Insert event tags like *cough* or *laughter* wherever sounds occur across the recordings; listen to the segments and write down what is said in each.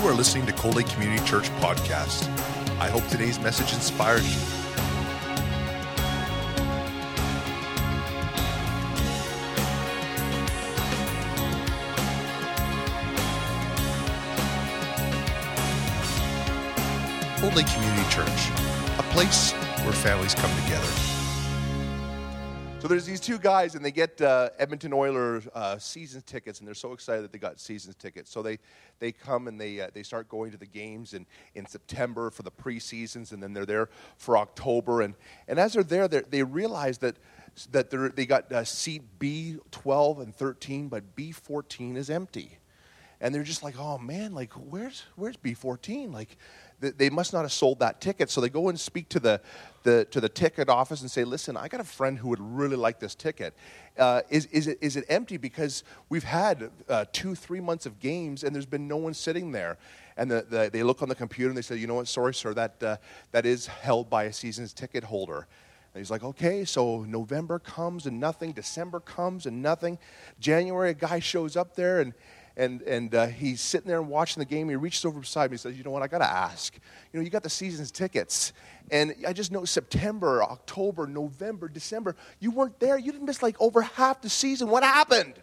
You are listening to Cold Lake Community Church podcast. I hope today's message inspires you. Cold Lake Community Church, a place where families come together. So there's these two guys, and they get uh, Edmonton Oilers uh, season tickets, and they're so excited that they got season tickets. So they, they come and they, uh, they start going to the games in, in September for the preseasons, and then they're there for October. And, and as they're there, they're, they realize that, that they got uh, seat B12 and 13, but B14 is empty. And they're just like, oh man, like where's, where's B14? Like they must not have sold that ticket. So they go and speak to the, the, to the ticket office and say, listen, I got a friend who would really like this ticket. Uh, is, is, it, is it empty? Because we've had uh, two, three months of games and there's been no one sitting there. And the, the, they look on the computer and they say, you know what, sorry, sir, that, uh, that is held by a season's ticket holder. And he's like, okay, so November comes and nothing, December comes and nothing. January, a guy shows up there and and, and uh, he's sitting there and watching the game. He reaches over beside me and says, You know what? I got to ask. You know, you got the season's tickets. And I just know September, October, November, December, you weren't there. You didn't miss like over half the season. What happened?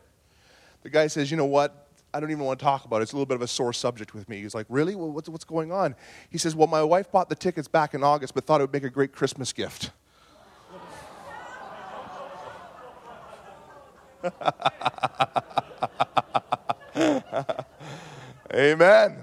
The guy says, You know what? I don't even want to talk about it. It's a little bit of a sore subject with me. He's like, Really? Well, what's, what's going on? He says, Well, my wife bought the tickets back in August, but thought it would make a great Christmas gift. *laughs* *laughs* *laughs* Amen.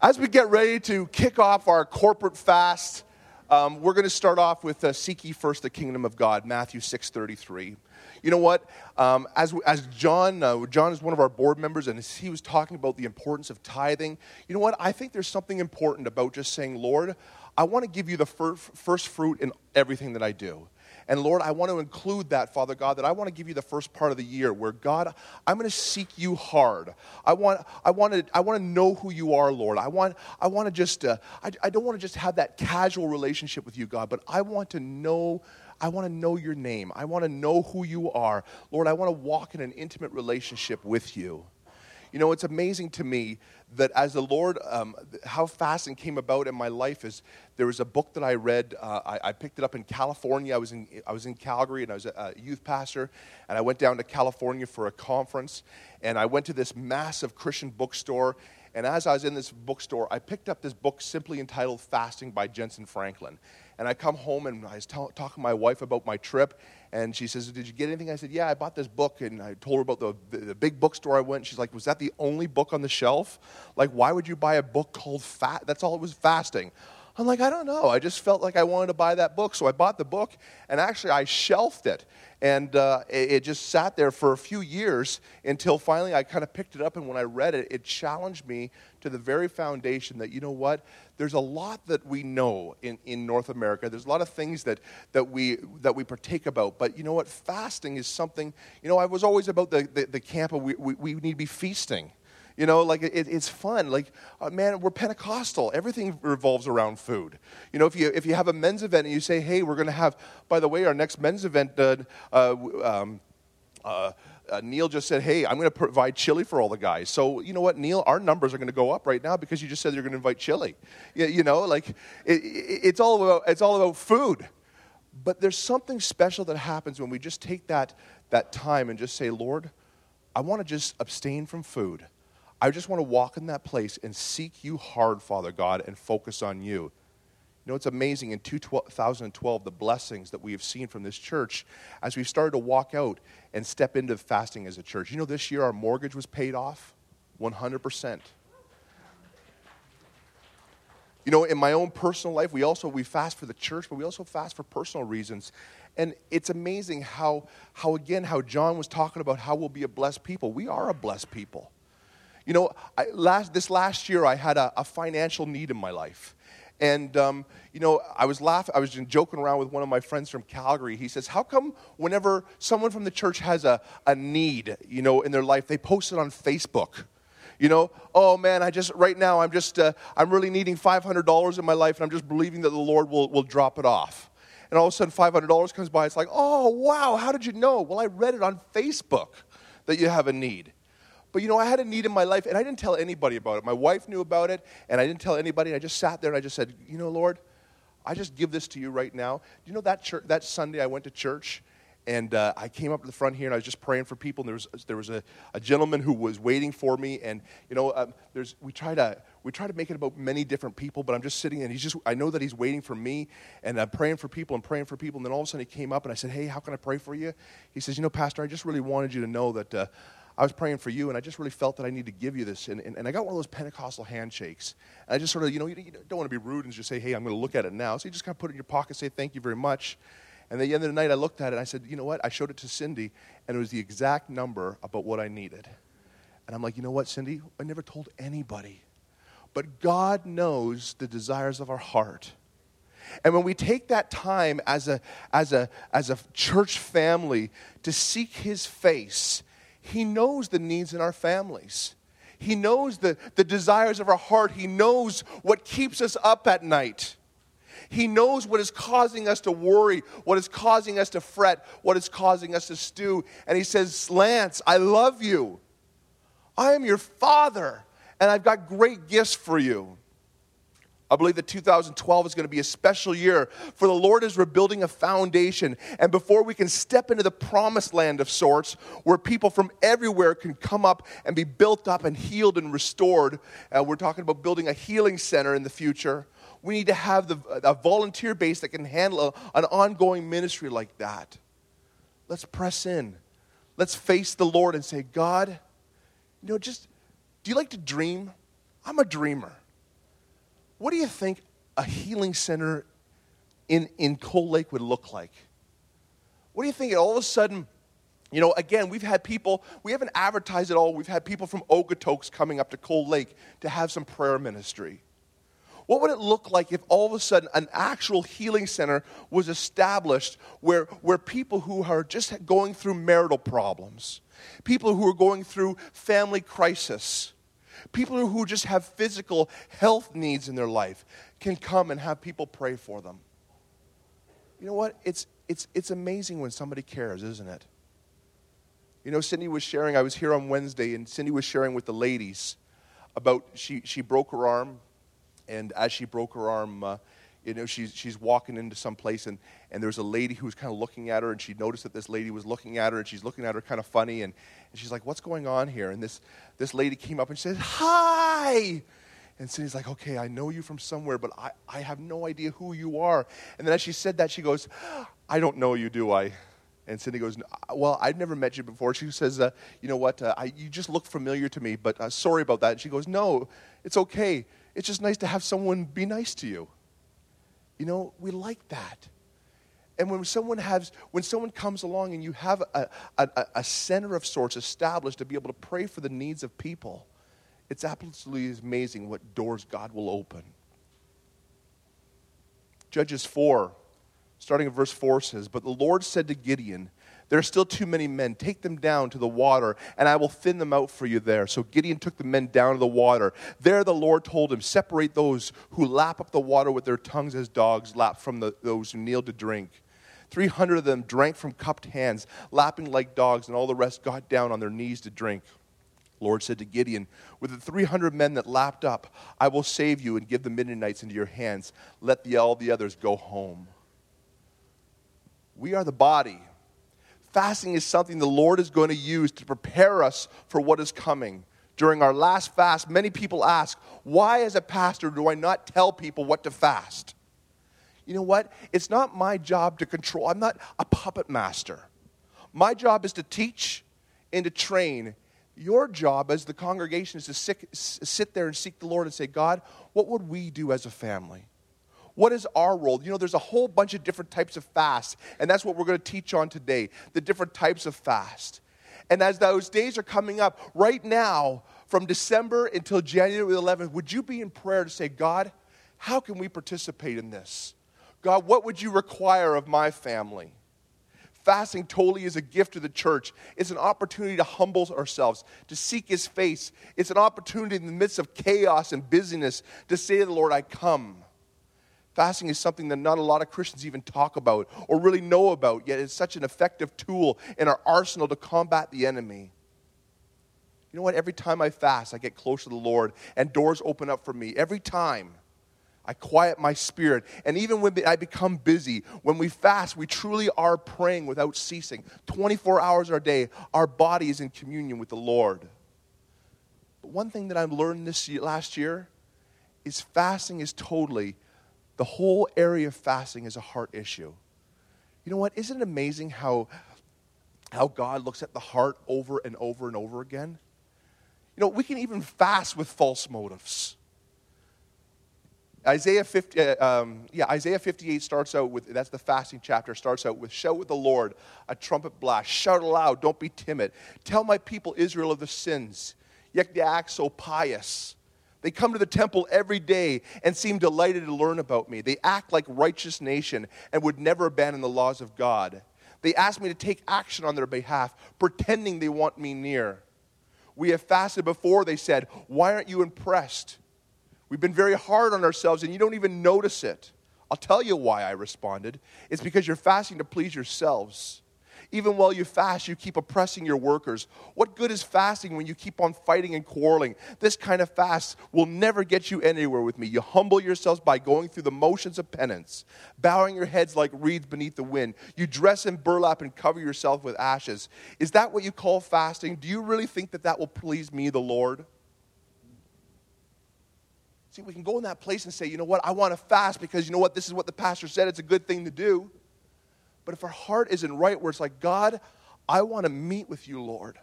As we get ready to kick off our corporate fast, um, we're going to start off with uh, "Seek ye first the kingdom of God," Matthew six thirty three. You know what? Um, as as John uh, John is one of our board members, and he was talking about the importance of tithing. You know what? I think there's something important about just saying, "Lord, I want to give you the fir- first fruit in everything that I do." And Lord, I want to include that, Father God, that I want to give you the first part of the year where, God, I'm going to seek you hard. I want, I want, to, I want to know who you are, Lord. I want, I want to just, uh, I, I don't want to just have that casual relationship with you, God, but I want to know. I want to know your name. I want to know who you are. Lord, I want to walk in an intimate relationship with you. You know, it's amazing to me that as the Lord, um, how fasting came about in my life is there was a book that I read. Uh, I, I, picked it up in California. I was in, I was in Calgary and I was a youth pastor. And I went down to California for a conference. And I went to this massive Christian bookstore. And as I was in this bookstore, I picked up this book simply entitled Fasting by Jentezen Franklin. And I come home and I was t- talking to my wife about my trip. And she says, Did you get anything? I said, Yeah, I bought this book. And I told her about the, the, the big bookstore I went. She's like, Was that the only book on the shelf? Like, why would you buy a book called Fat? That's all it was fasting. I'm like, I don't know. I just felt like I wanted to buy that book. So I bought the book, and actually, I shelved it. And uh, it, it, just sat there for a few years until finally I kind of picked it up. And when I read it, it challenged me to the very foundation that, you know what? There's a lot that we know in, in North America. There's a lot of things that, that, we, that we partake about. But you know what? Fasting is something, you know, I was always about the, the, the camp of we, we, we need to be feasting. You know, like it, it's fun. Like, uh, man, we're Pentecostal. Everything revolves around food. You know, if you if you have a men's event and you say, hey, we're going to have, by the way, our next men's event. Uh, uh, um, uh, uh, Neil just said, Hey, I'm going to provide chili for all the guys. So, you know what, Neil, our numbers are going to go up right now because you just said you're going to invite chili. You, you know, like it, it, it's, all about, it's all about food. But there's something special that happens when we just take that, that time and just say, Lord, I want to just abstain from food. I just want to walk in that place and seek you hard, Father God, and focus on you. You know, it's amazing in 2012, the blessings that we have seen from this church as we've started to walk out and step into fasting as a church. You know, this year our mortgage was paid off 100%. You know, in my own personal life, we also we fast for the church, but we also fast for personal reasons. And it's amazing how, how again, how John was talking about how we'll be a blessed people. We are a blessed people. You know, I, last, this last year I had a, a financial need in my life. And, um, you know, I was laughing, I was joking around with one of my friends from Calgary. He says, How come whenever someone from the church has a, a need, you know, in their life, they post it on Facebook? You know, oh man, I just, right now, I'm just, uh, I'm really needing $500 in my life, and I'm just believing that the Lord will, will drop it off. And all of a sudden, $500 comes by. It's like, oh, wow, how did you know? Well, I read it on Facebook that you have a need. But you know, I had a need in my life, and I didn't tell anybody about it. My wife knew about it, and I didn't tell anybody. I just sat there and I just said, You know, Lord, I just give this to you right now. You know that, church, that Sunday I went to church? And uh, I came up to the front here and I was just praying for people. And there was, there was a, a gentleman who was waiting for me. And, you know, um, there's, we, try to, we try to make it about many different people, but I'm just sitting and he's just, I know that he's waiting for me. And I'm praying for people and praying for people. And then all of a sudden he came up and I said, Hey, how can I pray for you? He says, You know, Pastor, I just really wanted you to know that. Uh, I was praying for you, and I just really felt that I need to give you this. And, and, and I got one of those Pentecostal handshakes. And I just sort of, you know, you, you don't want to be rude and just say, hey, I'm going to look at it now. So you just kind of put it in your pocket, say, thank you very much. And at the end of the night, I looked at it, and I said, you know what? I showed it to Cindy, and it was the exact number about what I needed. And I'm like, you know what, Cindy? I never told anybody. But God knows the desires of our heart. And when we take that time as a, as a, as a church family to seek His face, he knows the needs in our families. He knows the, the desires of our heart. He knows what keeps us up at night. He knows what is causing us to worry, what is causing us to fret, what is causing us to stew. And he says, Lance, I love you. I am your father, and I've got great gifts for you. I believe that 2012 is going to be a special year, for the Lord is rebuilding a foundation. And before we can step into the promised land of sorts, where people from everywhere can come up and be built up and healed and restored, uh, we're talking about building a healing center in the future. We need to have the, a volunteer base that can handle a, an ongoing ministry like that. Let's press in. Let's face the Lord and say, God, you know, just, do you like to dream? I'm a dreamer. What do you think a healing center in, in Cold Lake would look like? What do you think all of a sudden, you know, again, we've had people, we haven't advertised at all. We've had people from Okotoks coming up to Cold Lake to have some prayer ministry. What would it look like if all of a sudden an actual healing center was established where, where people who are just going through marital problems, people who are going through family crisis, People who just have physical health needs in their life can come and have people pray for them. You know what? It's, it's, it's amazing when somebody cares, isn't it? You know, Cindy was sharing, I was here on Wednesday, and Cindy was sharing with the ladies about she, she broke her arm, and as she broke her arm, uh, you know, she's, she's walking into some place and, and there's a lady who's kind of looking at her and she noticed that this lady was looking at her and she's looking at her kind of funny and, and she's like, what's going on here? And this, this lady came up and she said, hi. And Cindy's like, okay, I know you from somewhere, but I, I have no idea who you are. And then as she said that, she goes, I don't know you, do I? And Cindy goes, Well, I've never met you before. She says, uh, You know what? Uh, I, you just look familiar to me, but uh, sorry about that. And she goes, No, it's okay. It's just nice to have someone be nice to you. You know, we like that. And when someone has, when someone comes along and you have a, a, a, center of sorts established to be able to pray for the needs of people, it's absolutely amazing what doors God will open. Judges 4, starting at verse 4 says, But the Lord said to Gideon, there are still too many men. Take them down to the water, and I will thin them out for you there. So Gideon took the men down to the water. There the Lord told him, Separate those who lap up the water with their tongues as dogs lap from the, those who kneel to drink. 300 of them drank from cupped hands, lapping like dogs, and all the rest got down on their knees to drink. Lord said to Gideon, With the 300 men that lapped up, I will save you and give the Midianites into your hands. Let the, all the others go home. We are the body fasting is something the Lord is going to use to prepare us for what is coming. During our last fast, many people ask, Why, as a pastor, do I not tell people what to fast? You know what? It's not my job to control, I'm not a puppet master. My job is to teach and to train. Your job as the congregation is to sit, there and seek the Lord and say, God, what would we do as a family? What is our role? You know, there's a whole bunch of different types of fast, and that's what we're going to teach on today the different types of fast. And as those days are coming up, right now, from December until January 11th, would you be in prayer to say, God, how can we participate in this? God, what would you require of my family? Fasting totally is a gift to the church. It's an opportunity to humble ourselves, to seek His face. It's an opportunity in the midst of chaos and busyness to say to the Lord, I come. Fasting is something that not a lot of Christians even talk about or really know about, yet it's such an effective tool in our arsenal to combat the enemy. You know what? Every time I fast, I get closer to the Lord and doors open up for me. Every time. I quiet my spirit. And even when I become busy, when we fast, we truly are praying without ceasing. 24 hours a day, our body is in communion with the Lord. But one thing that I've learned this year, last year is fasting is totally, the whole area of fasting is a heart issue. You know what? Isn't it amazing how, how God looks at the heart over and over and over again? You know, we can even fast with false motives. Isaiah 50, uh, um, yeah, Isaiah 58 starts out with, that's the fasting chapter, starts out with, shout with the Lord, a trumpet blast, shout aloud, don't be timid. Tell my people Israel of the sins, yet they act so pious. They come to the temple every day and seem delighted to learn about me. They act like righteous nation and would never abandon the laws of God. They ask me to take action on their behalf, pretending they want me near. We have fasted before, they said. Why aren't you impressed? We've been very hard on ourselves and you don't even notice it. I'll tell you why I responded. It's because you're fasting to please yourselves. Even while you fast, you keep oppressing your workers. What good is fasting when you keep on fighting and quarreling? This kind of fast will never get you anywhere with me. You humble yourselves by going through the motions of penance, bowing your heads like reeds beneath the wind. You dress in burlap and cover yourself with ashes. Is that what you call fasting? Do you really think that that will please me, the Lord? See, we can go in that place and say, you know what, I want to fast because you know what, this is what the pastor said, it's a good thing to do. But if our heart isn't right, where it's like, God, I want to meet with you, Lord.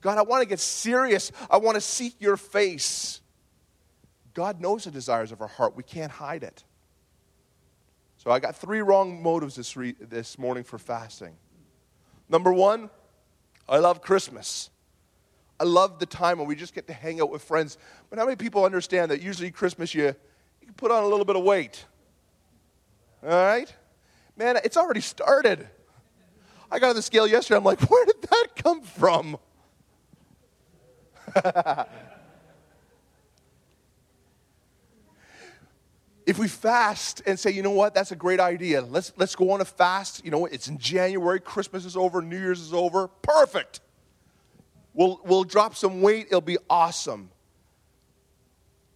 God, I want to get serious. I want to seek your face. God knows the desires of our heart. We can't hide it. So I got three wrong motives this, re- this morning for fasting. Number one, I love Christmas. I love the time when we just get to hang out with friends. But how many people understand that usually Christmas you, you put on a little bit of weight? All right? Man, it's already started. I got on the scale yesterday. I'm like, *laughs* where did that come from? *laughs* if we fast and say, you know what, that's a great idea. Let's, let's go on a fast. You know, what? it's in January, Christmas is over, New Year's is over. Perfect. We'll, we'll drop some weight, it'll be awesome.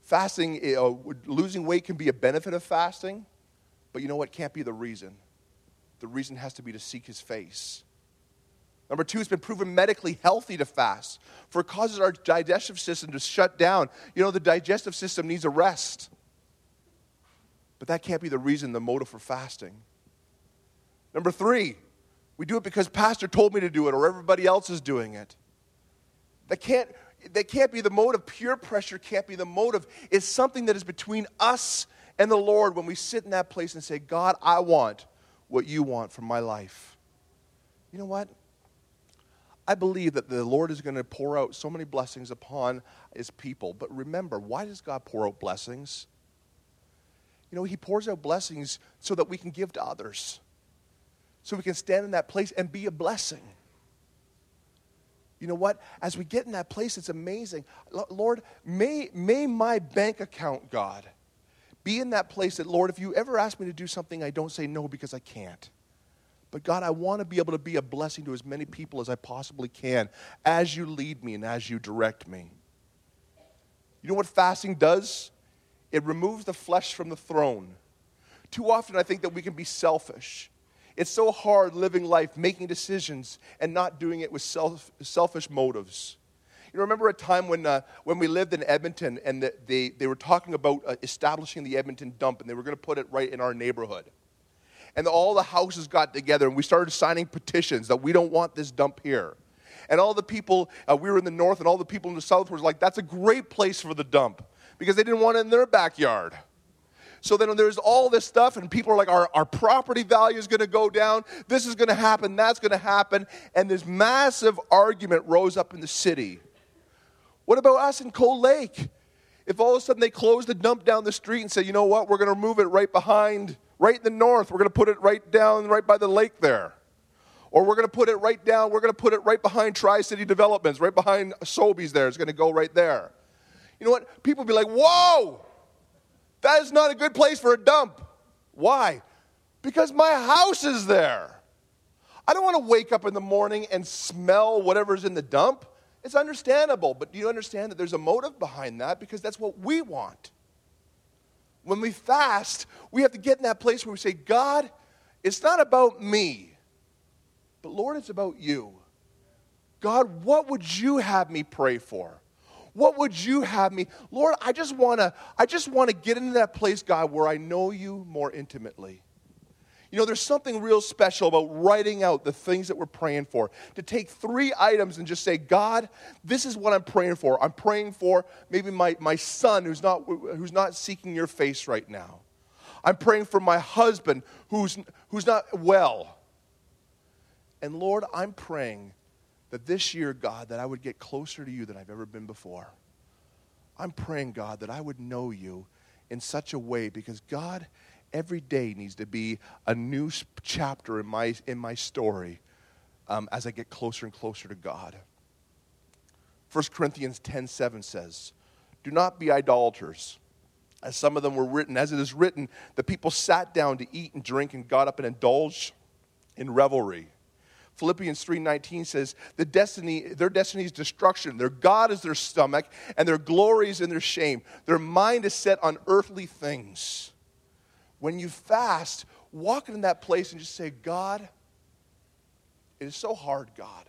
Fasting, uh, losing weight can be a benefit of fasting, but you know what? Can't be the reason. The reason has to be to seek his face. Number two, it's been proven medically healthy to fast, for it causes our digestive system to shut down. You know, the digestive system needs a rest. But that can't be the reason, the motive for fasting. Number three, we do it because pastor told me to do it or everybody else is doing it. That can't, that can't be the motive. Pure pressure can't be the motive. It's something that is between us and the Lord when we sit in that place and say, God, I want what you want from my life. You know what? I believe that the Lord is going to pour out so many blessings upon his people. But remember, why does God pour out blessings? You know, he pours out blessings so that we can give to others, so we can stand in that place and be a blessing. You know what? As we get in that place, it's amazing. Lord, may, may my bank account, God, be in that place that, Lord, if you ever ask me to do something, I don't say no because I can't. But God, I want to be able to be a blessing to as many people as I possibly can as you lead me and as you direct me. You know what fasting does? It removes the flesh from the throne. Too often, I think that we can be selfish it's so hard living life, making decisions, and not doing it with self, selfish motives. You remember a time when, uh, when we lived in Edmonton and the, they, they were talking about uh, establishing the Edmonton dump and they were going to put it right in our neighborhood. And all the houses got together and we started signing petitions that we don't want this dump here. And all the people, uh, we were in the north and all the people in the south were like, that's a great place for the dump because they didn't want it in their backyard. So then there's all this stuff, and people are like, our, our property value is going to go down. This is going to happen. That's going to happen. And this massive argument rose up in the city. What about us in Cold Lake? If all of a sudden they close the dump down the street and say, you know what, we're going to move it right behind, right in the north, we're going to put it right down, right by the lake there. Or we're going to put it right down, we're going to put it right behind Tri City Developments, right behind Sobeys there. It's going to go right there. You know what? People be like, whoa, that is not a good place for a dump. Why? Because my house is there. I don't want to wake up in the morning and smell whatever's in the dump. It's understandable, but do you understand that there's a motive behind that? Because that's what we want. When we fast, we have to get in that place where we say, God, it's not about me, but Lord, it's about you. God, what would you have me pray for? What would you have me? Lord, I just want to I just want to get into that place, God, where I know you more intimately. You know, there's something real special about writing out the things that we're praying for. To take three items and just say, God, this is what I'm praying for. I'm praying for maybe my, my son who's not, who's not seeking your face right now. I'm praying for my husband who's, who's not well. And Lord, I'm praying that this year, God, that I would get closer to you than I've ever been before. I'm praying, God, that I would know you in such a way because, God, every day needs to be a new chapter in my, in my story um, as I get closer and closer to God. 1 Corinthians 10 7 says, Do not be idolaters. As some of them were written, as it is written, the people sat down to eat and drink and got up and indulged in revelry. Philippians 3:19 says, "The destiny, their destiny is destruction. Their God is their stomach, and their glory is in their shame. Their mind is set on earthly things." When you fast, walk in that place and just say, "God, it is so hard, God.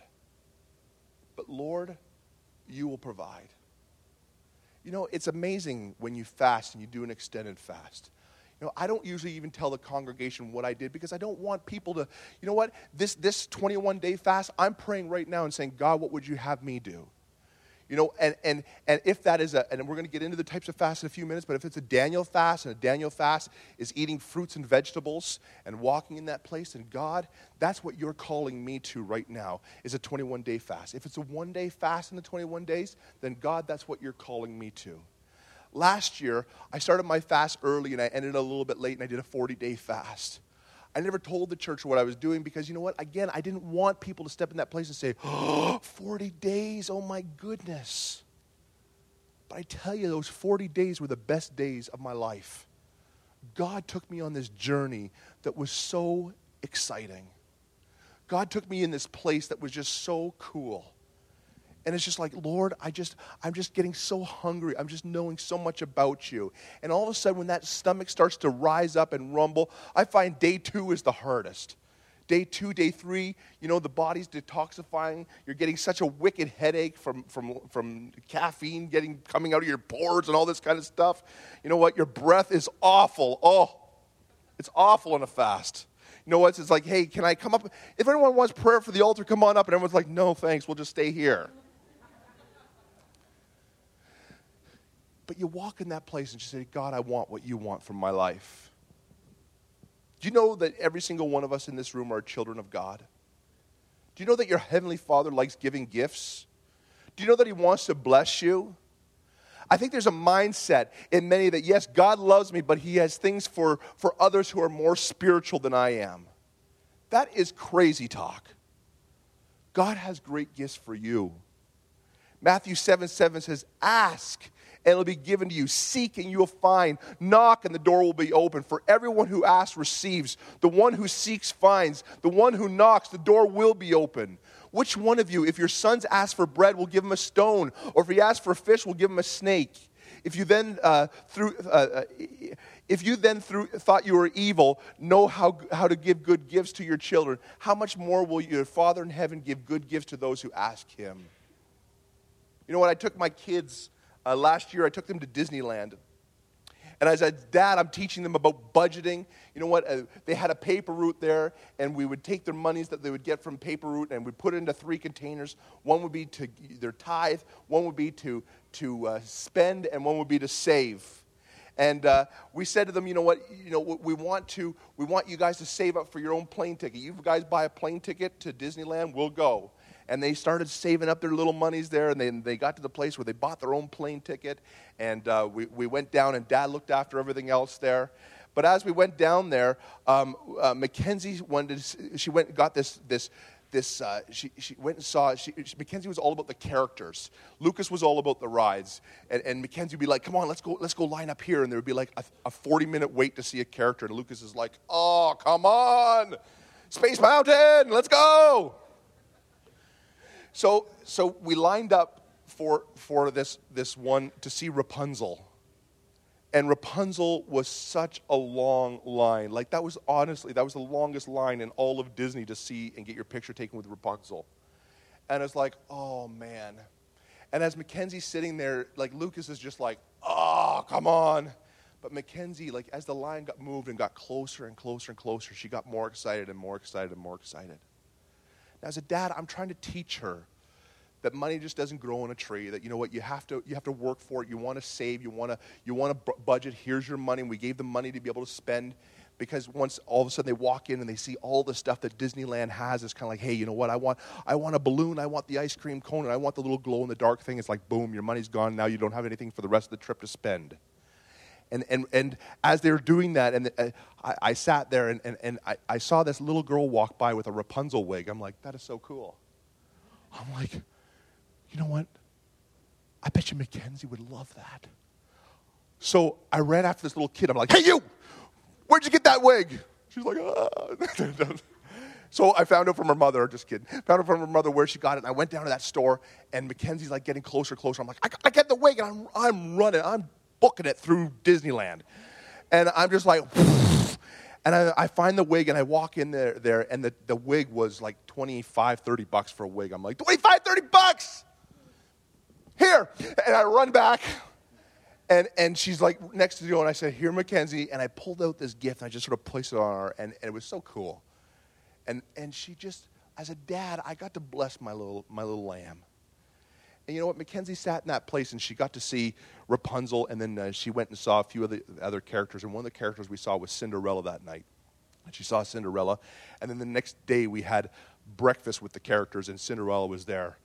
But Lord, you will provide." You know, it's amazing when you fast and you do an extended fast. You know, I don't usually even tell the congregation what I did because I don't want people to, you know what, this, this 21 day fast, I'm praying right now and saying, God, what would you have me do? You know, and, and, and if that is a, and we're going to get into the types of fast in a few minutes, but if it's a Daniel fast, and a Daniel fast is eating fruits and vegetables and walking in that place, and God, that's what you're calling me to right now, is a 21 day fast. If it's a one day fast in the 21 days, then God, that's what you're calling me to. Last year, I started my fast early and I ended a little bit late and I did a 40 day fast. I never told the church what I was doing because you know what? Again, I didn't want people to step in that place and say, oh, *gasps* 40 days, oh my goodness. But I tell you, those 40 days were the best days of my life. God took me on this journey that was so exciting. God took me in this place that was just so cool and it's just like lord i just i'm just getting so hungry i'm just knowing so much about you and all of a sudden when that stomach starts to rise up and rumble i find day two is the hardest day two day three you know the body's detoxifying you're getting such a wicked headache from from from caffeine getting coming out of your pores and all this kind of stuff you know what your breath is awful oh it's awful in a fast you know what? It's like, hey, can I come up? If anyone wants prayer for the altar, come on up. And everyone's like, no, thanks. We'll just stay here. But you walk in that place and you say, God, I want what you want from my life. Do you know that every single one of us in this room are children of God? Do you know that your Heavenly Father likes giving gifts? Do you know that He wants to bless you? I think there's a mindset in many that, yes, God loves me, but He has things for, for others who are more spiritual than I am. That is crazy talk. God has great gifts for you. Matthew 7 7 says, Ask and it'll be given to you. Seek and you'll find. Knock and the door will be open. For everyone who asks receives. The one who seeks finds. The one who knocks, the door will be open. Which one of you, if your sons ask for bread, will give him a stone? Or if he asks for fish, will give him a snake? If you then uh, through, uh, if you then through, thought you were evil, know how, how to give good gifts to your children, how much more will your Father in heaven give good gifts to those who ask him? You know what? I took my kids uh, last year, I took them to Disneyland. And I said, dad, I'm teaching them about budgeting. You know what? Uh, they had a paper route there, and we would take their monies that they would get from paper route and we'd put it into three containers. One would be to their tithe, one would be to, to uh, spend, and one would be to save. And uh, we said to them, you know what? You know, we want to, we want you guys to save up for your own plane ticket. You guys buy a plane ticket to Disneyland, we'll go and they started saving up their little monies there, and they, they got to the place where they bought their own plane ticket, and uh, we, we went down, and Dad looked after everything else there. But as we went down there, um, uh, Mackenzie wanted she went got this, this, this uh, she, she went and saw, she, she, Mackenzie was all about the characters. Lucas was all about the rides. And, and Mackenzie would be like, come on, let's go, let's go line up here. And there would be like a, a 40 minute wait to see a character. And Lucas is like, oh, come on, Space Mountain, let's go. So, so we lined up for, for this, this one to see Rapunzel. And Rapunzel was such a long line. Like, that was honestly, that was the longest line in all of Disney to see and get your picture taken with Rapunzel. And it's like, oh man. And as Mackenzie's sitting there, like, Lucas is just like, oh, come on. But Mackenzie, like, as the line got moved and got closer and closer and closer, she got more excited and more excited and more excited. Now, as a dad, I'm trying to teach her that money just doesn't grow on a tree that you know what you have to you have to work for it. You want to save you want to you want to budget here's your money. And we gave them money to be able to spend because once all of a sudden they walk in and they see all the stuff that disneyland has it's kind of like hey you know what i want i want a balloon i want the ice cream cone and i want the little glow in the dark thing. It's like boom your money's gone. Now you don't have anything for the rest of the trip to spend and, and, and as they were doing that, and uh, I, I, sat there and, and, and I, I saw this little girl walk by with a Rapunzel wig. I'm like, that is so cool. I'm like, you know what? I bet you Mackenzie would love that. So I ran after this little kid. I'm like, hey, you, where'd you get that wig? She's like, ah. *laughs* so I found out from her mother, just kidding, found out from her mother where she got it. And I went down to that store, and Mackenzie's like getting closer, closer. I'm like, I gotta get the wig. And I'm, I'm running, I'm booking it through Disneyland. And I'm just like, *laughs* and I, I, find the wig and I walk in there, there and the, the wig was like 25, 30 bucks for a wig. I'm like, 25, 30 bucks! Here. And I run back. And, and she's like next to you, and I said, Here, Mackenzie. And I pulled out this gift, and I just sort of placed it on her, and, and it was so cool. And, and she just, as a dad, I got to bless my little, my little lamb. And you know what? Mackenzie sat in that place, and she got to see Rapunzel, and then uh, she went and saw a few of the other characters. And one of the characters we saw was Cinderella that night. And she saw Cinderella. And then the next day, we had breakfast with the characters, and Cinderella was there.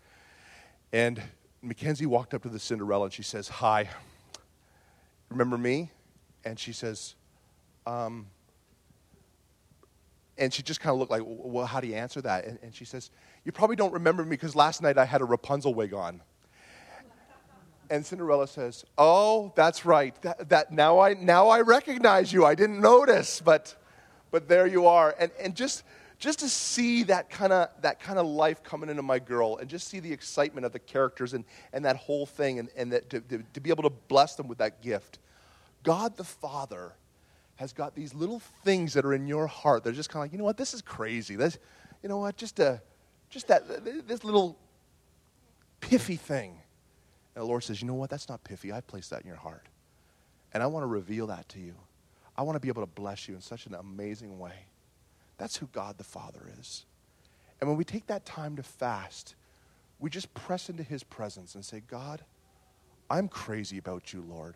And Mackenzie walked up to the Cinderella and she says, Hi, remember me? And she says, um, and she just kind of looked like, Well, how do you answer that? And, and she says, You probably don't remember me because last night I had a Rapunzel wig on. And Cinderella says, "Oh, that's right. That, that, now I now I recognize you. I didn't notice, but but there you are." And and just just to see that kind of that kind of life coming into my girl and just see the excitement of the characters and, and that whole thing and, and that to, to, to be able to bless them with that gift god the father has got these little things that are in your heart they're just kind of like you know what this is crazy this you know what just a just that this little piffy thing and the lord says you know what that's not piffy i placed that in your heart and i want to reveal that to you i want to be able to bless you in such an amazing way that's who God the Father is. And when we take that time to fast, we just press into His presence and say, God, I'm crazy about you, Lord.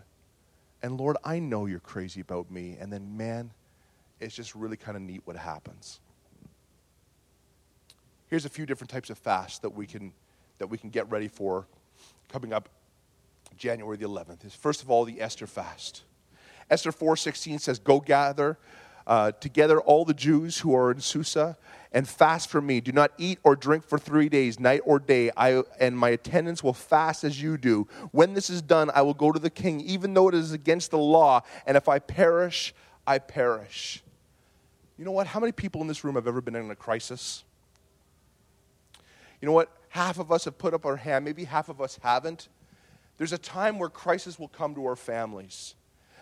And Lord, I know you're crazy about me. And then, man, it's just really kind of neat what happens. Here's a few different types of fasts that we can, that we can get ready for coming up January the 11th. First of all, the Esther fast. Esther 4:16 says, "Go gather uh, together all the Jews who are in Susa and fast for me. Do not eat or drink for three days, night or day. I, and my attendants will fast as you do. When this is done, I will go to the king, even though it is against the law. And if I perish, I perish. You know what? How many people in this room have ever been in a crisis? You know what? Half of us have put up our hand, maybe half of us haven't. There's a time where crisis will come to our families.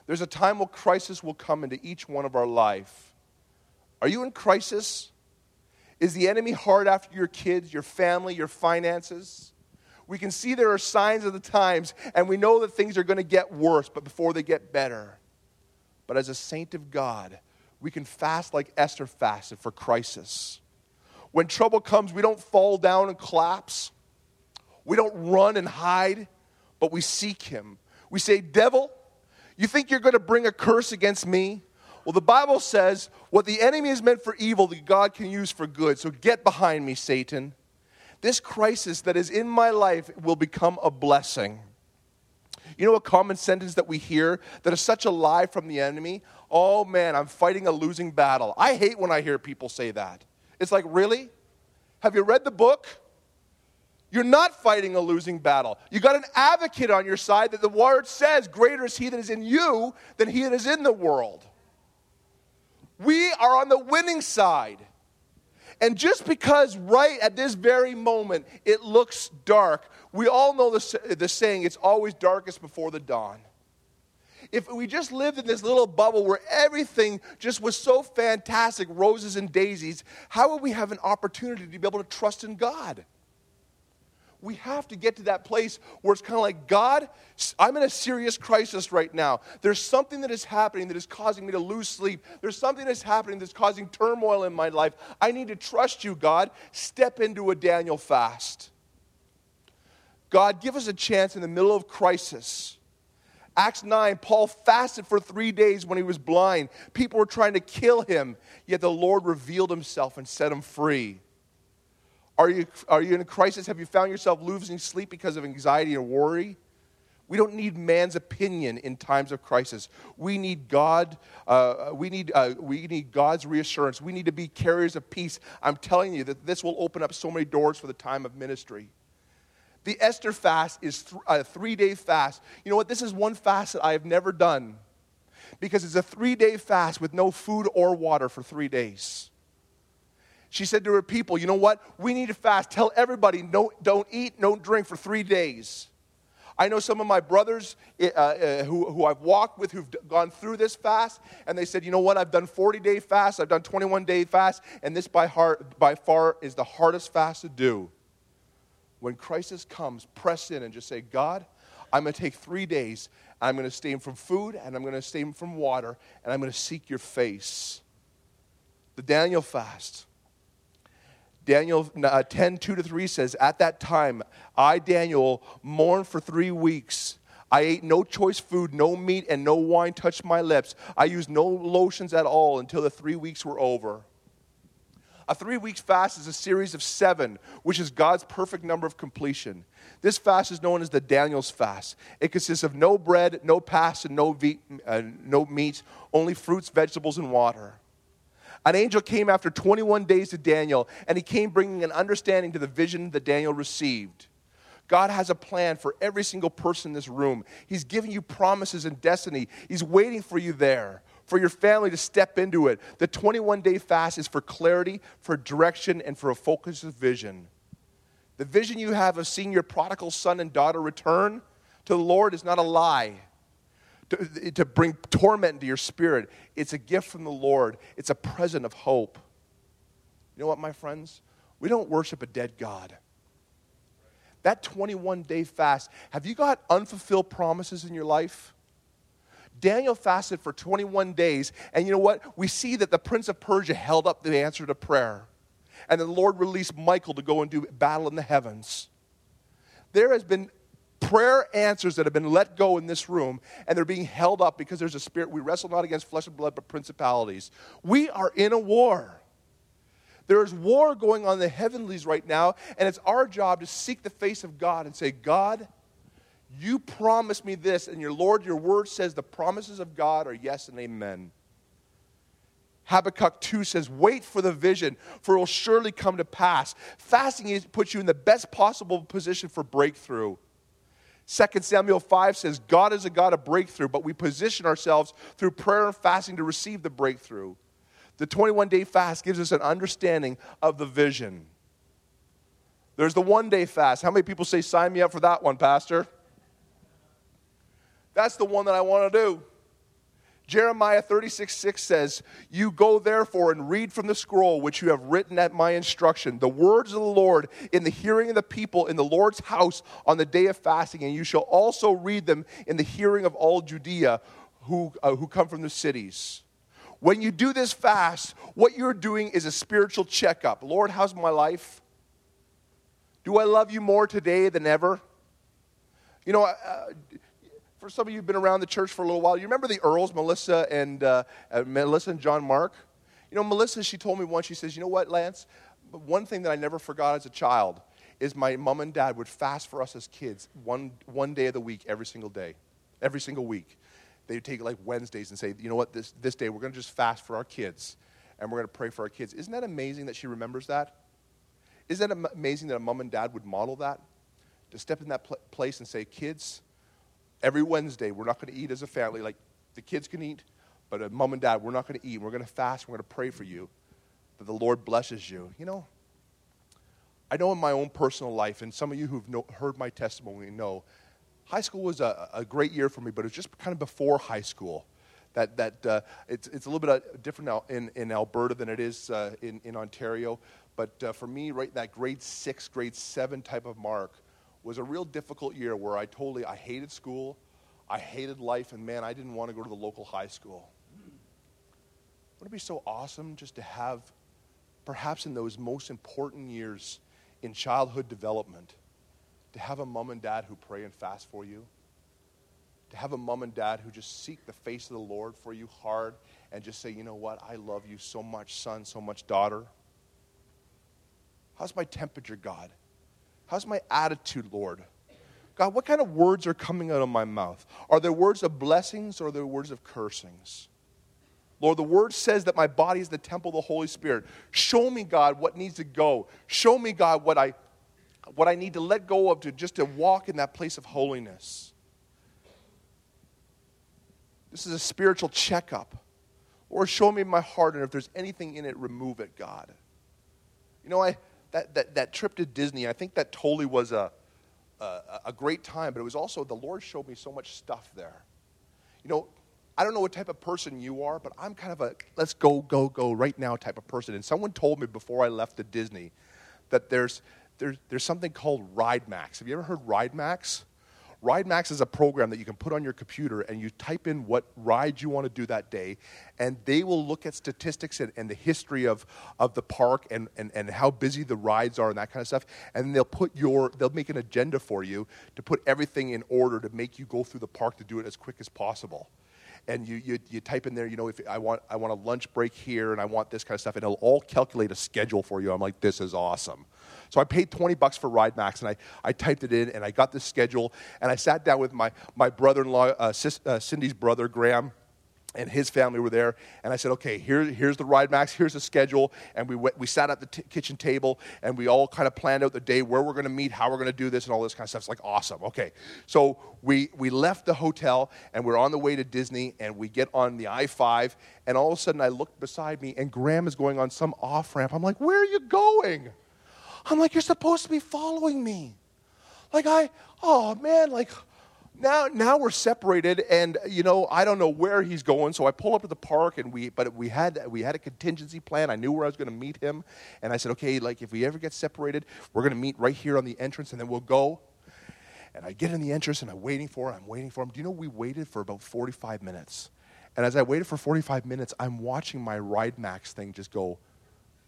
There's a time where crisis will come into each one of our life. Are you in crisis? Is the enemy hard after your kids, your family, your finances? We can see there are signs of the times, and we know that things are going to get worse, but before they get better. But as a saint of God, we can fast like Esther fasted for crisis. When trouble comes, we don't fall down and collapse. We don't run and hide, but we seek Him. We say, Devil, you think you're going to bring a curse against me? Well, the Bible says what the enemy is meant for evil, that God can use for good. So get behind me, Satan. This crisis that is in my life will become a blessing. You know a common sentence that we hear that is such a lie from the enemy? Oh man, I'm fighting a losing battle. I hate when I hear people say that. It's like, really? Have you read the book? You're not fighting a losing battle. You got an advocate on your side that the word says, Greater is he that is in you than he that is in the world. We are on the winning side. And just because right at this very moment it looks dark, we all know the, the saying, it's always darkest before the dawn. If we just lived in this little bubble where everything just was so fantastic, roses and daisies, how would we have an opportunity to be able to trust in God? we have to get to that place where it's kind of like, God, I'm in a serious crisis right now. There's something that is happening that is causing me to lose sleep. There's something that's happening that's causing turmoil in my life. I need to trust you, God. Step into a Daniel fast. God, give us a chance in the middle of crisis. Acts 9, Paul fasted for three days when he was blind. People were trying to kill him, yet the Lord revealed himself and set him free. Are you, are you in a crisis? Have you found yourself losing sleep because of anxiety or worry? We don't need man's opinion in times of crisis. We need God. Uh, we need uh, we need God's reassurance. We need to be carriers of peace. I'm telling you that this will open up so many doors for the time of ministry. The Esther fast is a three-day fast. You know what? This is one fast that I have never done because it's a three-day fast with no food or water for three days. She said to her people, You know what? We need to fast. Tell everybody, no, don't eat, don't drink for three days. I know some of my brothers uh, uh, who, who I've walked with who've gone through this fast, and they said, You know what? I've done 40 day fast, I've done 21 day fast, and this by, heart, by far is the hardest fast to do. When crisis comes, press in and just say, God, I'm going to take three days. I'm going to stay from food, and I'm going to stay from water, and I'm going to seek your face. The Daniel fast. Daniel uh, 10, 2 to 3 says, At that time, I, Daniel, mourned for three weeks. I ate no choice food, no meat, and no wine touched my lips. I used no lotions at all until the three weeks were over. A three weeks fast is a series of seven, which is God's perfect number of completion. This fast is known as the Daniel's fast. It consists of no bread, no pasta, no, uh, no meat, only fruits, vegetables, and water. An angel came after 21 days to Daniel, and he came bringing an understanding to the vision that Daniel received. God has a plan for every single person in this room. He's giving you promises and destiny. He's waiting for you there, for your family to step into it. The 21 day fast is for clarity, for direction, and for a focus of vision. The vision you have of seeing your prodigal son and daughter return to the Lord is not a lie to, to bring torment into your spirit. It's a gift from the Lord, it's a present of hope. You know what, my friends? We don't worship a dead God. That 21 day fast, have you got unfulfilled promises in your life? Daniel fasted for 21 days, and you know what? We see that the prince of Persia held up the answer to prayer, and the Lord released Michael to go and do battle in the heavens. There has been prayer answers that have been let go in this room and they're being held up because there's a spirit. We wrestle not against flesh and blood, but principalities. We are in a war. There is war going on in the heavenlies right now, and it's our job to seek the face of God and say, God, you promised me this, and your Lord, your word says the promises of God are yes and amen. Habakkuk 2 says, Wait for the vision, for it will surely come to pass. Fasting puts you in the best possible position for breakthrough. 2 Samuel 5 says, God is a God of breakthrough, but we position ourselves through prayer and fasting to receive the breakthrough. The 21 day fast gives us an understanding of the vision. There's the one day fast. How many people say, Sign me up for that one, Pastor? That's the one that I want to do. Jeremiah 36, 6 says, You go therefore and read from the scroll which you have written at my instruction, the words of the Lord in the hearing of the people in the Lord's house on the day of fasting, and you shall also read them in the hearing of all Judea who, uh, who come from the cities. When you do this fast, what you're doing is a spiritual checkup. Lord, how's my life? Do I love you more today than ever? You know, uh, for some of you who've been around the church for a little while, you remember the Earls, Melissa and uh, uh, Melissa and John Mark? You know, Melissa, she told me once, she says, you know what, Lance? One thing that I never forgot as a child is my mom and dad would fast for us as kids one, one day of the week, every single day, every single week. They would take like Wednesdays and say, you know what, this, this day we're going to just fast for our kids and we're going to pray for our kids. Isn't that amazing that she remembers that? Isn't that amazing that a mom and dad would model that? To step in that pl- place and say, kids, every Wednesday, we're not going to eat as a family. Like the kids can eat, but a mom and dad, we're not going to eat. We're going to fast. We're going to pray for you. that the Lord blesses you. You know, I know in my own personal life, and some of you who've heard my testimony know, high school was a, a, great year for me, but it was just kind of before high school. That, that uh, it's, it's a little bit uh, different in, in Alberta than it is uh, in, in Ontario. But uh, for me, right, that grade six, grade seven type of mark was a real difficult year where I totally, I hated school, I hated life, and man, I didn't want to go to the local high school. Wouldn't it be so awesome just to have, perhaps in those most important years in childhood development, to have a mom and dad who pray and fast for you? To have a mom and dad who just seek the face of the Lord for you hard and just say, you know what, I love you so much, son, so much, daughter. How's my temperature, God? How's my attitude, Lord? God, what kind of words are coming out of my mouth? Are there words of blessings or are there words of cursings? Lord, the word says that my body is the temple of the Holy Spirit. Show me, God, what needs to go. Show me, God, what I, what I need to let go of to just to walk in that place of holiness. This is a spiritual checkup. Or show me my heart, and if there's anything in it, remove it, God. You know, I, that, that, that trip to Disney, I think that totally was a, a, a great time, but it was also, the Lord showed me so much stuff there. You know, I don't know what type of person you are, but I'm kind of a let's go, go, go right now type of person. And someone told me before I left the Disney that there's, there's, there's something called Ride Max. Have you ever heard Ride Max? Ride Max is a program that you can put on your computer and you type in what ride you want to do that day, and they will look at statistics and, and the history of, of the park and, and, and how busy the rides are and that kind of stuff. And they'll put your they'll make an agenda for you to put everything in order to make you go through the park to do it as quick as possible and you, you, you type in there, you know, if I want, I want a lunch break here and I want this kind of stuff, and it'll all calculate a schedule for you. I'm like, this is awesome. So I paid 20 bucks for Ride Max, and I, I typed it in, and I got the schedule, and I sat down with my, my brother-in-law, uh, uh, Cindy's brother, Graham, and his family were there. And I said, okay, here, here's the ride max, here's the schedule. And we, went, we sat at the t- kitchen table and we all kind of planned out the day, where we're going to meet, how we're going to do this, and all this kind of stuff. It's like, awesome. Okay. So we, we left the hotel and we're on the way to Disney and we get on the I 5. And all of a sudden I look beside me and Graham is going on some off ramp. I'm like, where are you going? I'm like, you're supposed to be following me. Like, I, oh man, like, now now we're separated and you know i don't know where he's going so i pull up to the park and we but we had we had a contingency plan. I knew where i was going to meet him and i said okay like if we ever get separated we're going to meet right here on the entrance and then we'll go. And i get in the entrance and i'm waiting for him i'm waiting for him. Do you know we waited for about 45 minutes? And as i waited for 45 minutes i'm watching my ride max thing just go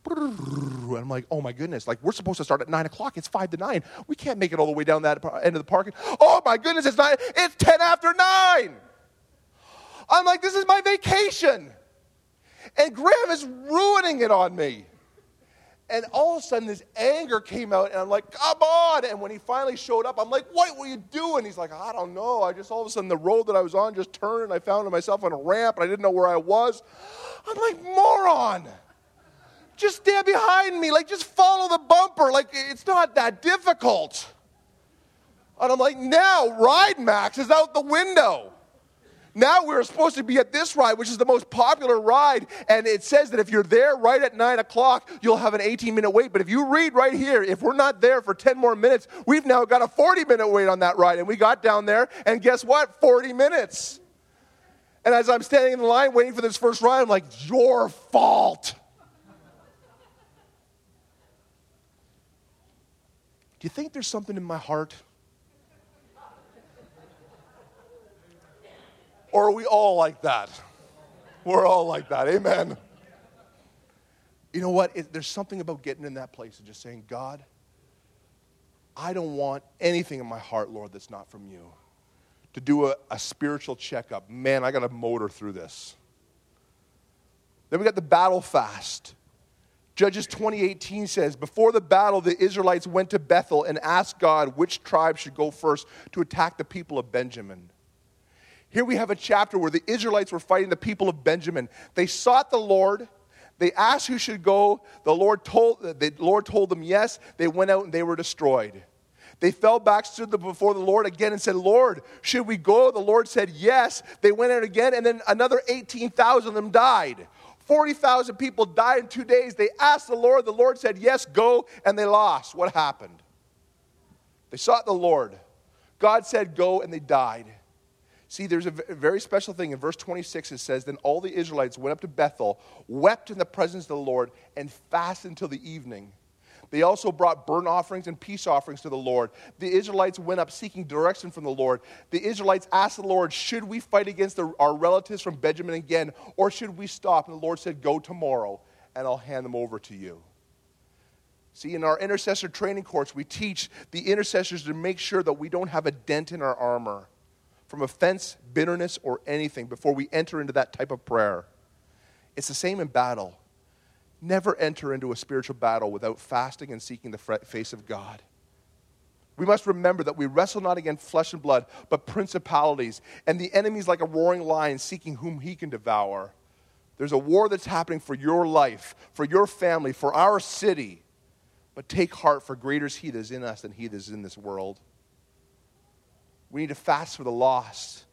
and I'm like, oh my goodness, like we're supposed to start at nine o'clock. It's five to nine. We can't make it all the way down that end of the park. Oh my goodness, it's nine. It's ten after nine. I'm like, this is my vacation. And Graham is ruining it on me. And all of a sudden, this anger came out, and I'm like, come on. And when he finally showed up, I'm like, what were you doing? He's like, I don't know. I just all of a sudden, the road that I was on just turned, and I found myself on a ramp, and I didn't know where I was. I'm like, moron just stand behind me. Like, just follow the bumper. Like, it's not that difficult. And I'm like, now Ride Max is out the window. Now we're supposed to be at this ride, which is the most popular ride, and it says that if you're there right at 9 o'clock, you'll have an 18 minute wait. But if you read right here, if we're not there for 10 more minutes, we've now got a 40 minute wait on that ride. And we got down there, and guess what? 40 minutes. And as I'm standing in the line waiting for this first ride, I'm like, your fault. Do you think there's something in my heart? Or are we all like that? We're all like that. Amen. You know what? It, there's something about getting in that place and just saying, God, I don't want anything in my heart, Lord, that's not from you. To do a, a spiritual checkup. Man, I got to motor through this. Then we got the battle fast. Judges 2018 says, Before the battle, the Israelites went to Bethel and asked God which tribe should go first to attack the people of Benjamin. Here we have a chapter where the Israelites were fighting the people of Benjamin. They sought the Lord. They asked who should go. The Lord told, the Lord told them yes. They went out and they were destroyed. They fell back, stood before the Lord again, and said, Lord, should we go? The Lord said, Yes. They went out again, and then another 18,000 of them died. 40,000 people died in two days. They asked the Lord. The Lord said, Yes, go. And they lost. What happened? They sought the Lord. God said, Go, and they died. See, there's a very special thing. In verse 26, it says, Then all the Israelites went up to Bethel, wept in the presence of the Lord, and fasted until the evening. They also brought burnt offerings and peace offerings to the Lord. The Israelites went up seeking direction from the Lord. The Israelites asked the Lord, Should we fight against the, our relatives from Benjamin again, or should we stop? And the Lord said, Go tomorrow, and I'll hand them over to you. See, in our intercessor training course, we teach the intercessors to make sure that we don't have a dent in our armor from offense, bitterness, or anything before we enter into that type of prayer. It's the same in battle. Never enter into a spiritual battle without fasting and seeking the face of God. We must remember that we wrestle not against flesh and blood, but principalities, and the enemy is like a roaring lion seeking whom he can devour. There's a war that's happening for your life, for your family, for our city. But take heart, for greater is he that is in us than he that is in this world. We need to fast for the lost.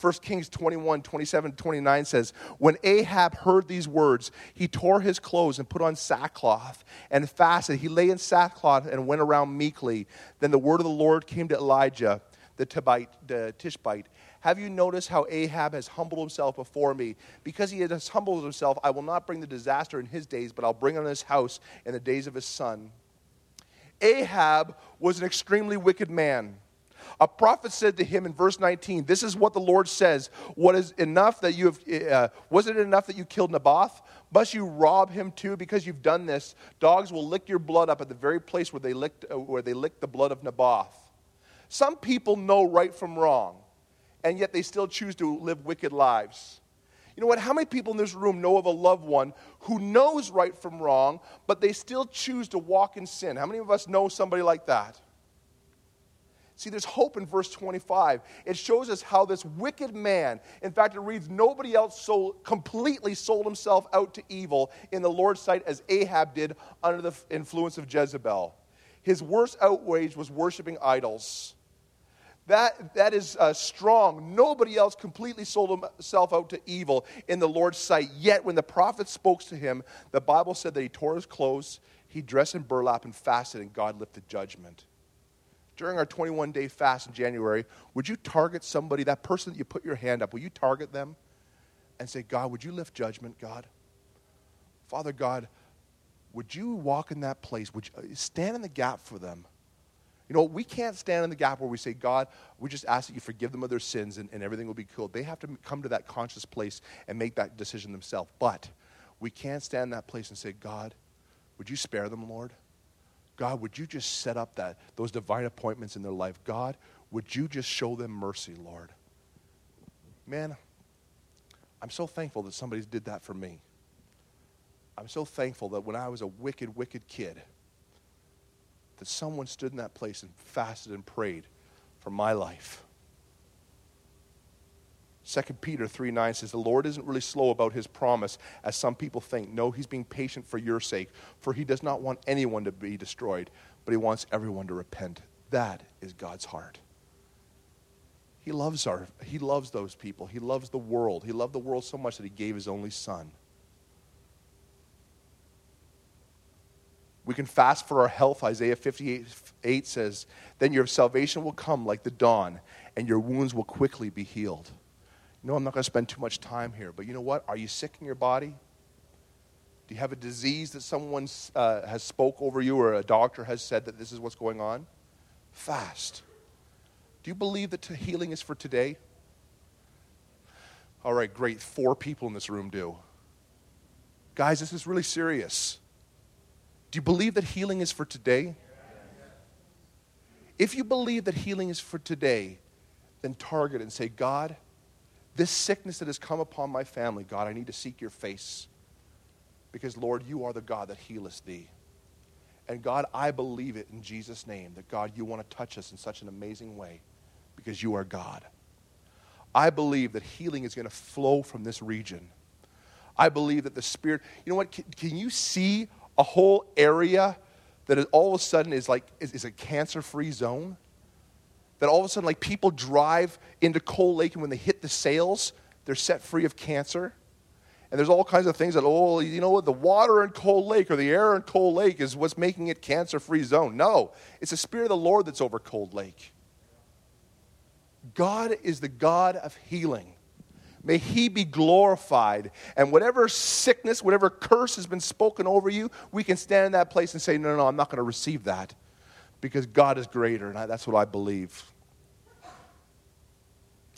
1 Kings 21, 27, 29 says, When Ahab heard these words, he tore his clothes and put on sackcloth and fasted. He lay in sackcloth and went around meekly. Then the word of the Lord came to Elijah, the, Tibite, the Tishbite. Have you noticed how Ahab has humbled himself before me? Because he has humbled himself, I will not bring the disaster in his days, but I'll bring it on his house in the days of his son. Ahab was an extremely wicked man. A prophet said to him in verse 19, This is what the Lord says. What is enough that you have, uh, was it enough that you killed Naboth? Must you rob him too? Because you've done this, dogs will lick your blood up at the very place where they licked, uh, where they licked the blood of Naboth. Some people know right from wrong, and yet they still choose to live wicked lives. You know what? How many people in this room know of a loved one who knows right from wrong, but they still choose to walk in sin? How many of us know somebody like that? See, there's hope in verse 25. It shows us how this wicked man, in fact, it reads, nobody else sold, completely sold himself out to evil in the Lord's sight as Ahab did under the influence of Jezebel. His worst outrage was worshiping idols. That, that is uh, strong. Nobody else completely sold himself out to evil in the Lord's sight. Yet, when the prophet spoke to him, the Bible said that he tore his clothes, he dressed in burlap and fasted, and God lifted judgment during our 21 day fast in January, would you target somebody, that person that you put your hand up, will you target them and say, God, would you lift judgment, God? Father God, would you walk in that place? Would you uh, stand in the gap for them? You know, we can't stand in the gap where we say, God, we just ask that you forgive them of their sins and, and everything will be cool. They have to come to that conscious place and make that decision themselves. But we can't stand in that place and say, God, would you spare them, Lord? God, would you just set up that, those divine appointments in their life? God, would you just show them mercy, Lord? Man, I'm so thankful that somebody did that for me. I'm so thankful that when I was a wicked, wicked kid, that someone stood in that place and fasted and prayed for my life. 2 Peter 3 9 says, The Lord isn't really slow about his promise, as some people think. No, he's being patient for your sake, for he does not want anyone to be destroyed, but he wants everyone to repent. That is God's heart. He loves, our, he loves those people. He loves the world. He loved the world so much that he gave his only son. We can fast for our health. Isaiah 58 8 says, Then your salvation will come like the dawn, and your wounds will quickly be healed. No, I'm not going to spend too much time here, but you know what? Are you sick in your body? Do you have a disease that someone uh, has spoke over you or a doctor has said that this is what's going on? Fast. Do you believe that healing is for today? All right, great. Four people in this room do. Guys, this is really serious. Do you believe that healing is for today? If you believe that healing is for today, then target and say, God, this sickness that has come upon my family, God, I need to seek your face. Because, Lord, you are the God that healeth thee. And God, I believe it in Jesus' name that, God, you want to touch us in such an amazing way because you are God. I believe that healing is going to flow from this region. I believe that the Spirit, you know what, can, can you see a whole area that all of a sudden is like, is, is a cancer free zone? That all of a sudden, like people drive into Cold Lake and when they hit the sales, they're set free of cancer. And there's all kinds of things that, oh, you know what, the water in Cold Lake or the air in Cold Lake is what's making it cancer free zone. No, it's the Spirit of the Lord that's over Cold Lake. God is the God of healing. May He be glorified. And whatever sickness, whatever curse has been spoken over you, we can stand in that place and say, no, no, no I'm not going to receive that because God is greater. And that's what I believe.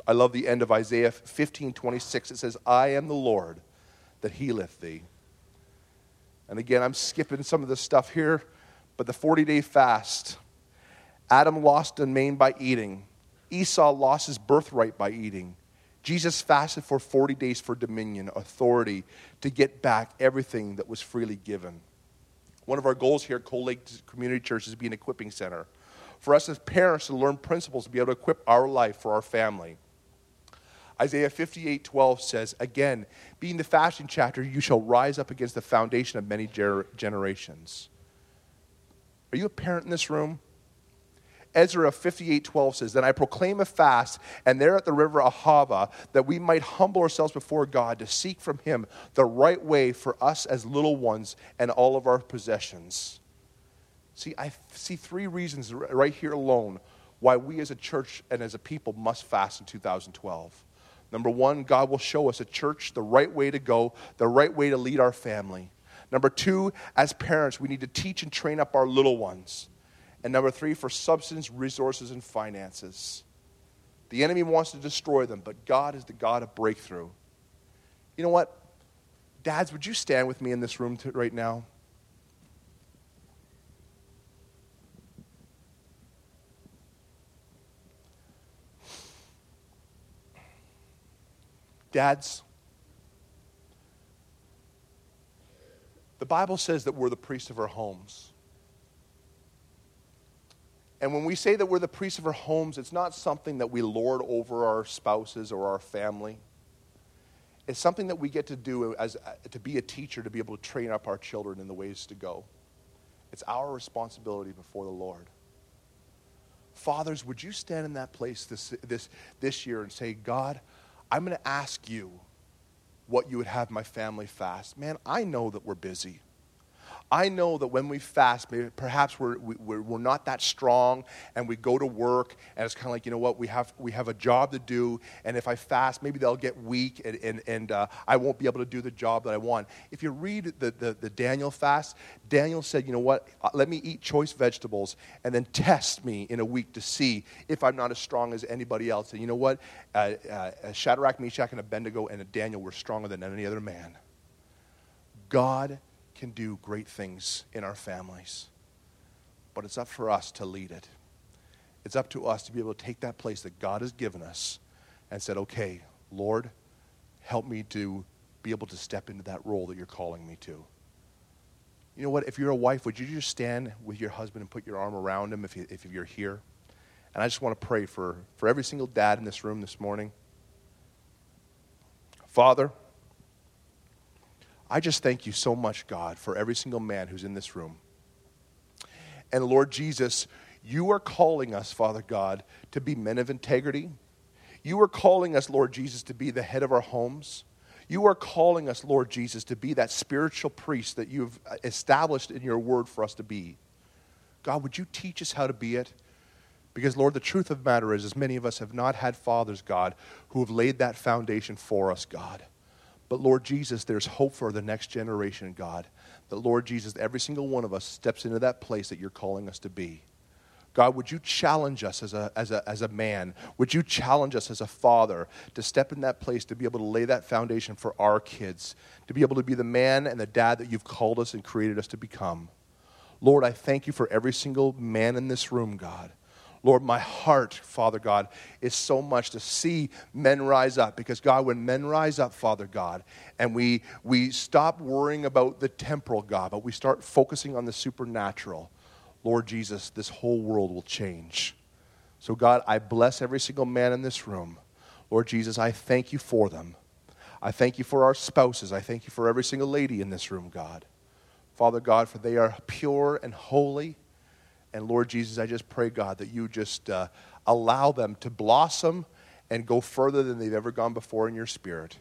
I love the end of Isaiah 15 26. It says, I am the Lord that healeth thee. And again, I'm skipping some of the stuff here, but the 40 day fast, Adam lost a mane by eating, Esau lost his birthright by eating. Jesus fasted for 40 days for dominion, authority, to get back everything that was freely given. One of our goals here at Cold Lake Community Church is to be an equipping center. For us as parents to learn principles to be able to equip our life for our family. Isaiah 58 12 says, Again, being the fasting chapter, you shall rise up against the foundation of many ger- generations. Are you a parent in this room? Ezra 58:12 says, Then I proclaim a fast, and there at the river Ahava, that we might humble ourselves before God to seek from Him the right way for us as little ones and all of our possessions. See, I see three reasons right here alone why we as a church and as a people must fast in 2012. Number one, God will show us a church the right way to go, the right way to lead our family. Number two, as parents, we need to teach and train up our little ones. And number three, for substance, resources, and finances. The enemy wants to destroy them, but God is the God of breakthrough. You know what? Dads, would you stand with me in this room right now? Dads, the Bible says that we're the priests of our homes. And when we say that we're the priests of our homes, it's not something that we lord over our spouses or our family. It's something that we get to do as to be a teacher to be able to train up our children in the ways to go. It's our responsibility before the Lord. Fathers, would you stand in that place this, this, this year and say, God, I'm going to ask you what you would have my family fast. Man, I know that we're busy. I know that when we fast, perhaps we're, we're, we're not that strong and we go to work and it's kind of like, you know what, we have, we have a job to do. And if I fast, maybe they'll get weak and, and, and uh, I won't be able to do the job that I want. If you read the, the, the Daniel fast, Daniel said, you know what, uh, let me eat choice vegetables and then test me in a week to see if I'm not as strong as anybody else. And you know what? Uh, uh, Shadrach, Meshach, and Abednego and Daniel were stronger than any other man. God can do great things in our families. But it's up for us to lead it. It's up to us to be able to take that place that God has given us and said, okay, Lord, help me to be able to step into that role that you're calling me to. You know what? If you're a wife, would you just stand with your husband and put your arm around him if, you, if you're here? And I just want to pray for, for every single dad in this room this morning. Father, I just thank you so much, God, for every single man who's in this room. And Lord Jesus, you are calling us, Father God, to be men of integrity. You are calling us, Lord Jesus, to be the head of our homes. You are calling us, Lord Jesus, to be that spiritual priest that you've established in your word for us to be. God, would you teach us how to be it? Because, Lord, the truth of the matter is, as many of us have not had fathers, God, who have laid that foundation for us, God. But Lord Jesus, there's hope for the next generation, God. That Lord Jesus, every single one of us steps into that place that you're calling us to be. God, would you challenge us as a, as, a, as a man? Would you challenge us as a father to step in that place to be able to lay that foundation for our kids, to be able to be the man and the dad that you've called us and created us to become? Lord, I thank you for every single man in this room, God. Lord, my heart, Father God, is so much to see men rise up. Because, God, when men rise up, Father God, and we, we stop worrying about the temporal, God, but we start focusing on the supernatural, Lord Jesus, this whole world will change. So, God, I bless every single man in this room. Lord Jesus, I thank you for them. I thank you for our spouses. I thank you for every single lady in this room, God. Father God, for they are pure and holy. And Lord Jesus, I just pray, God, that you just uh, allow them to blossom and go further than they've ever gone before in your spirit.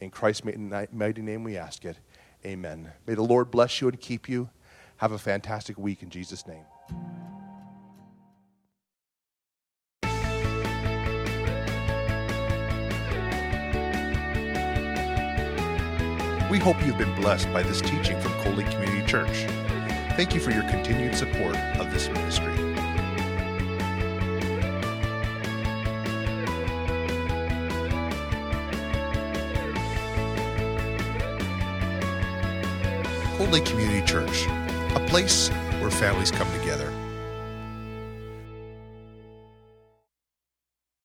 In Christ's mighty name we ask it. Amen. May the Lord bless you and keep you. Have a fantastic week in Jesus' name. We hope you've been blessed by this teaching from Lake Community Church. Thank you for your continued support of this ministry. Cold Lake Community Church, a place where families come together.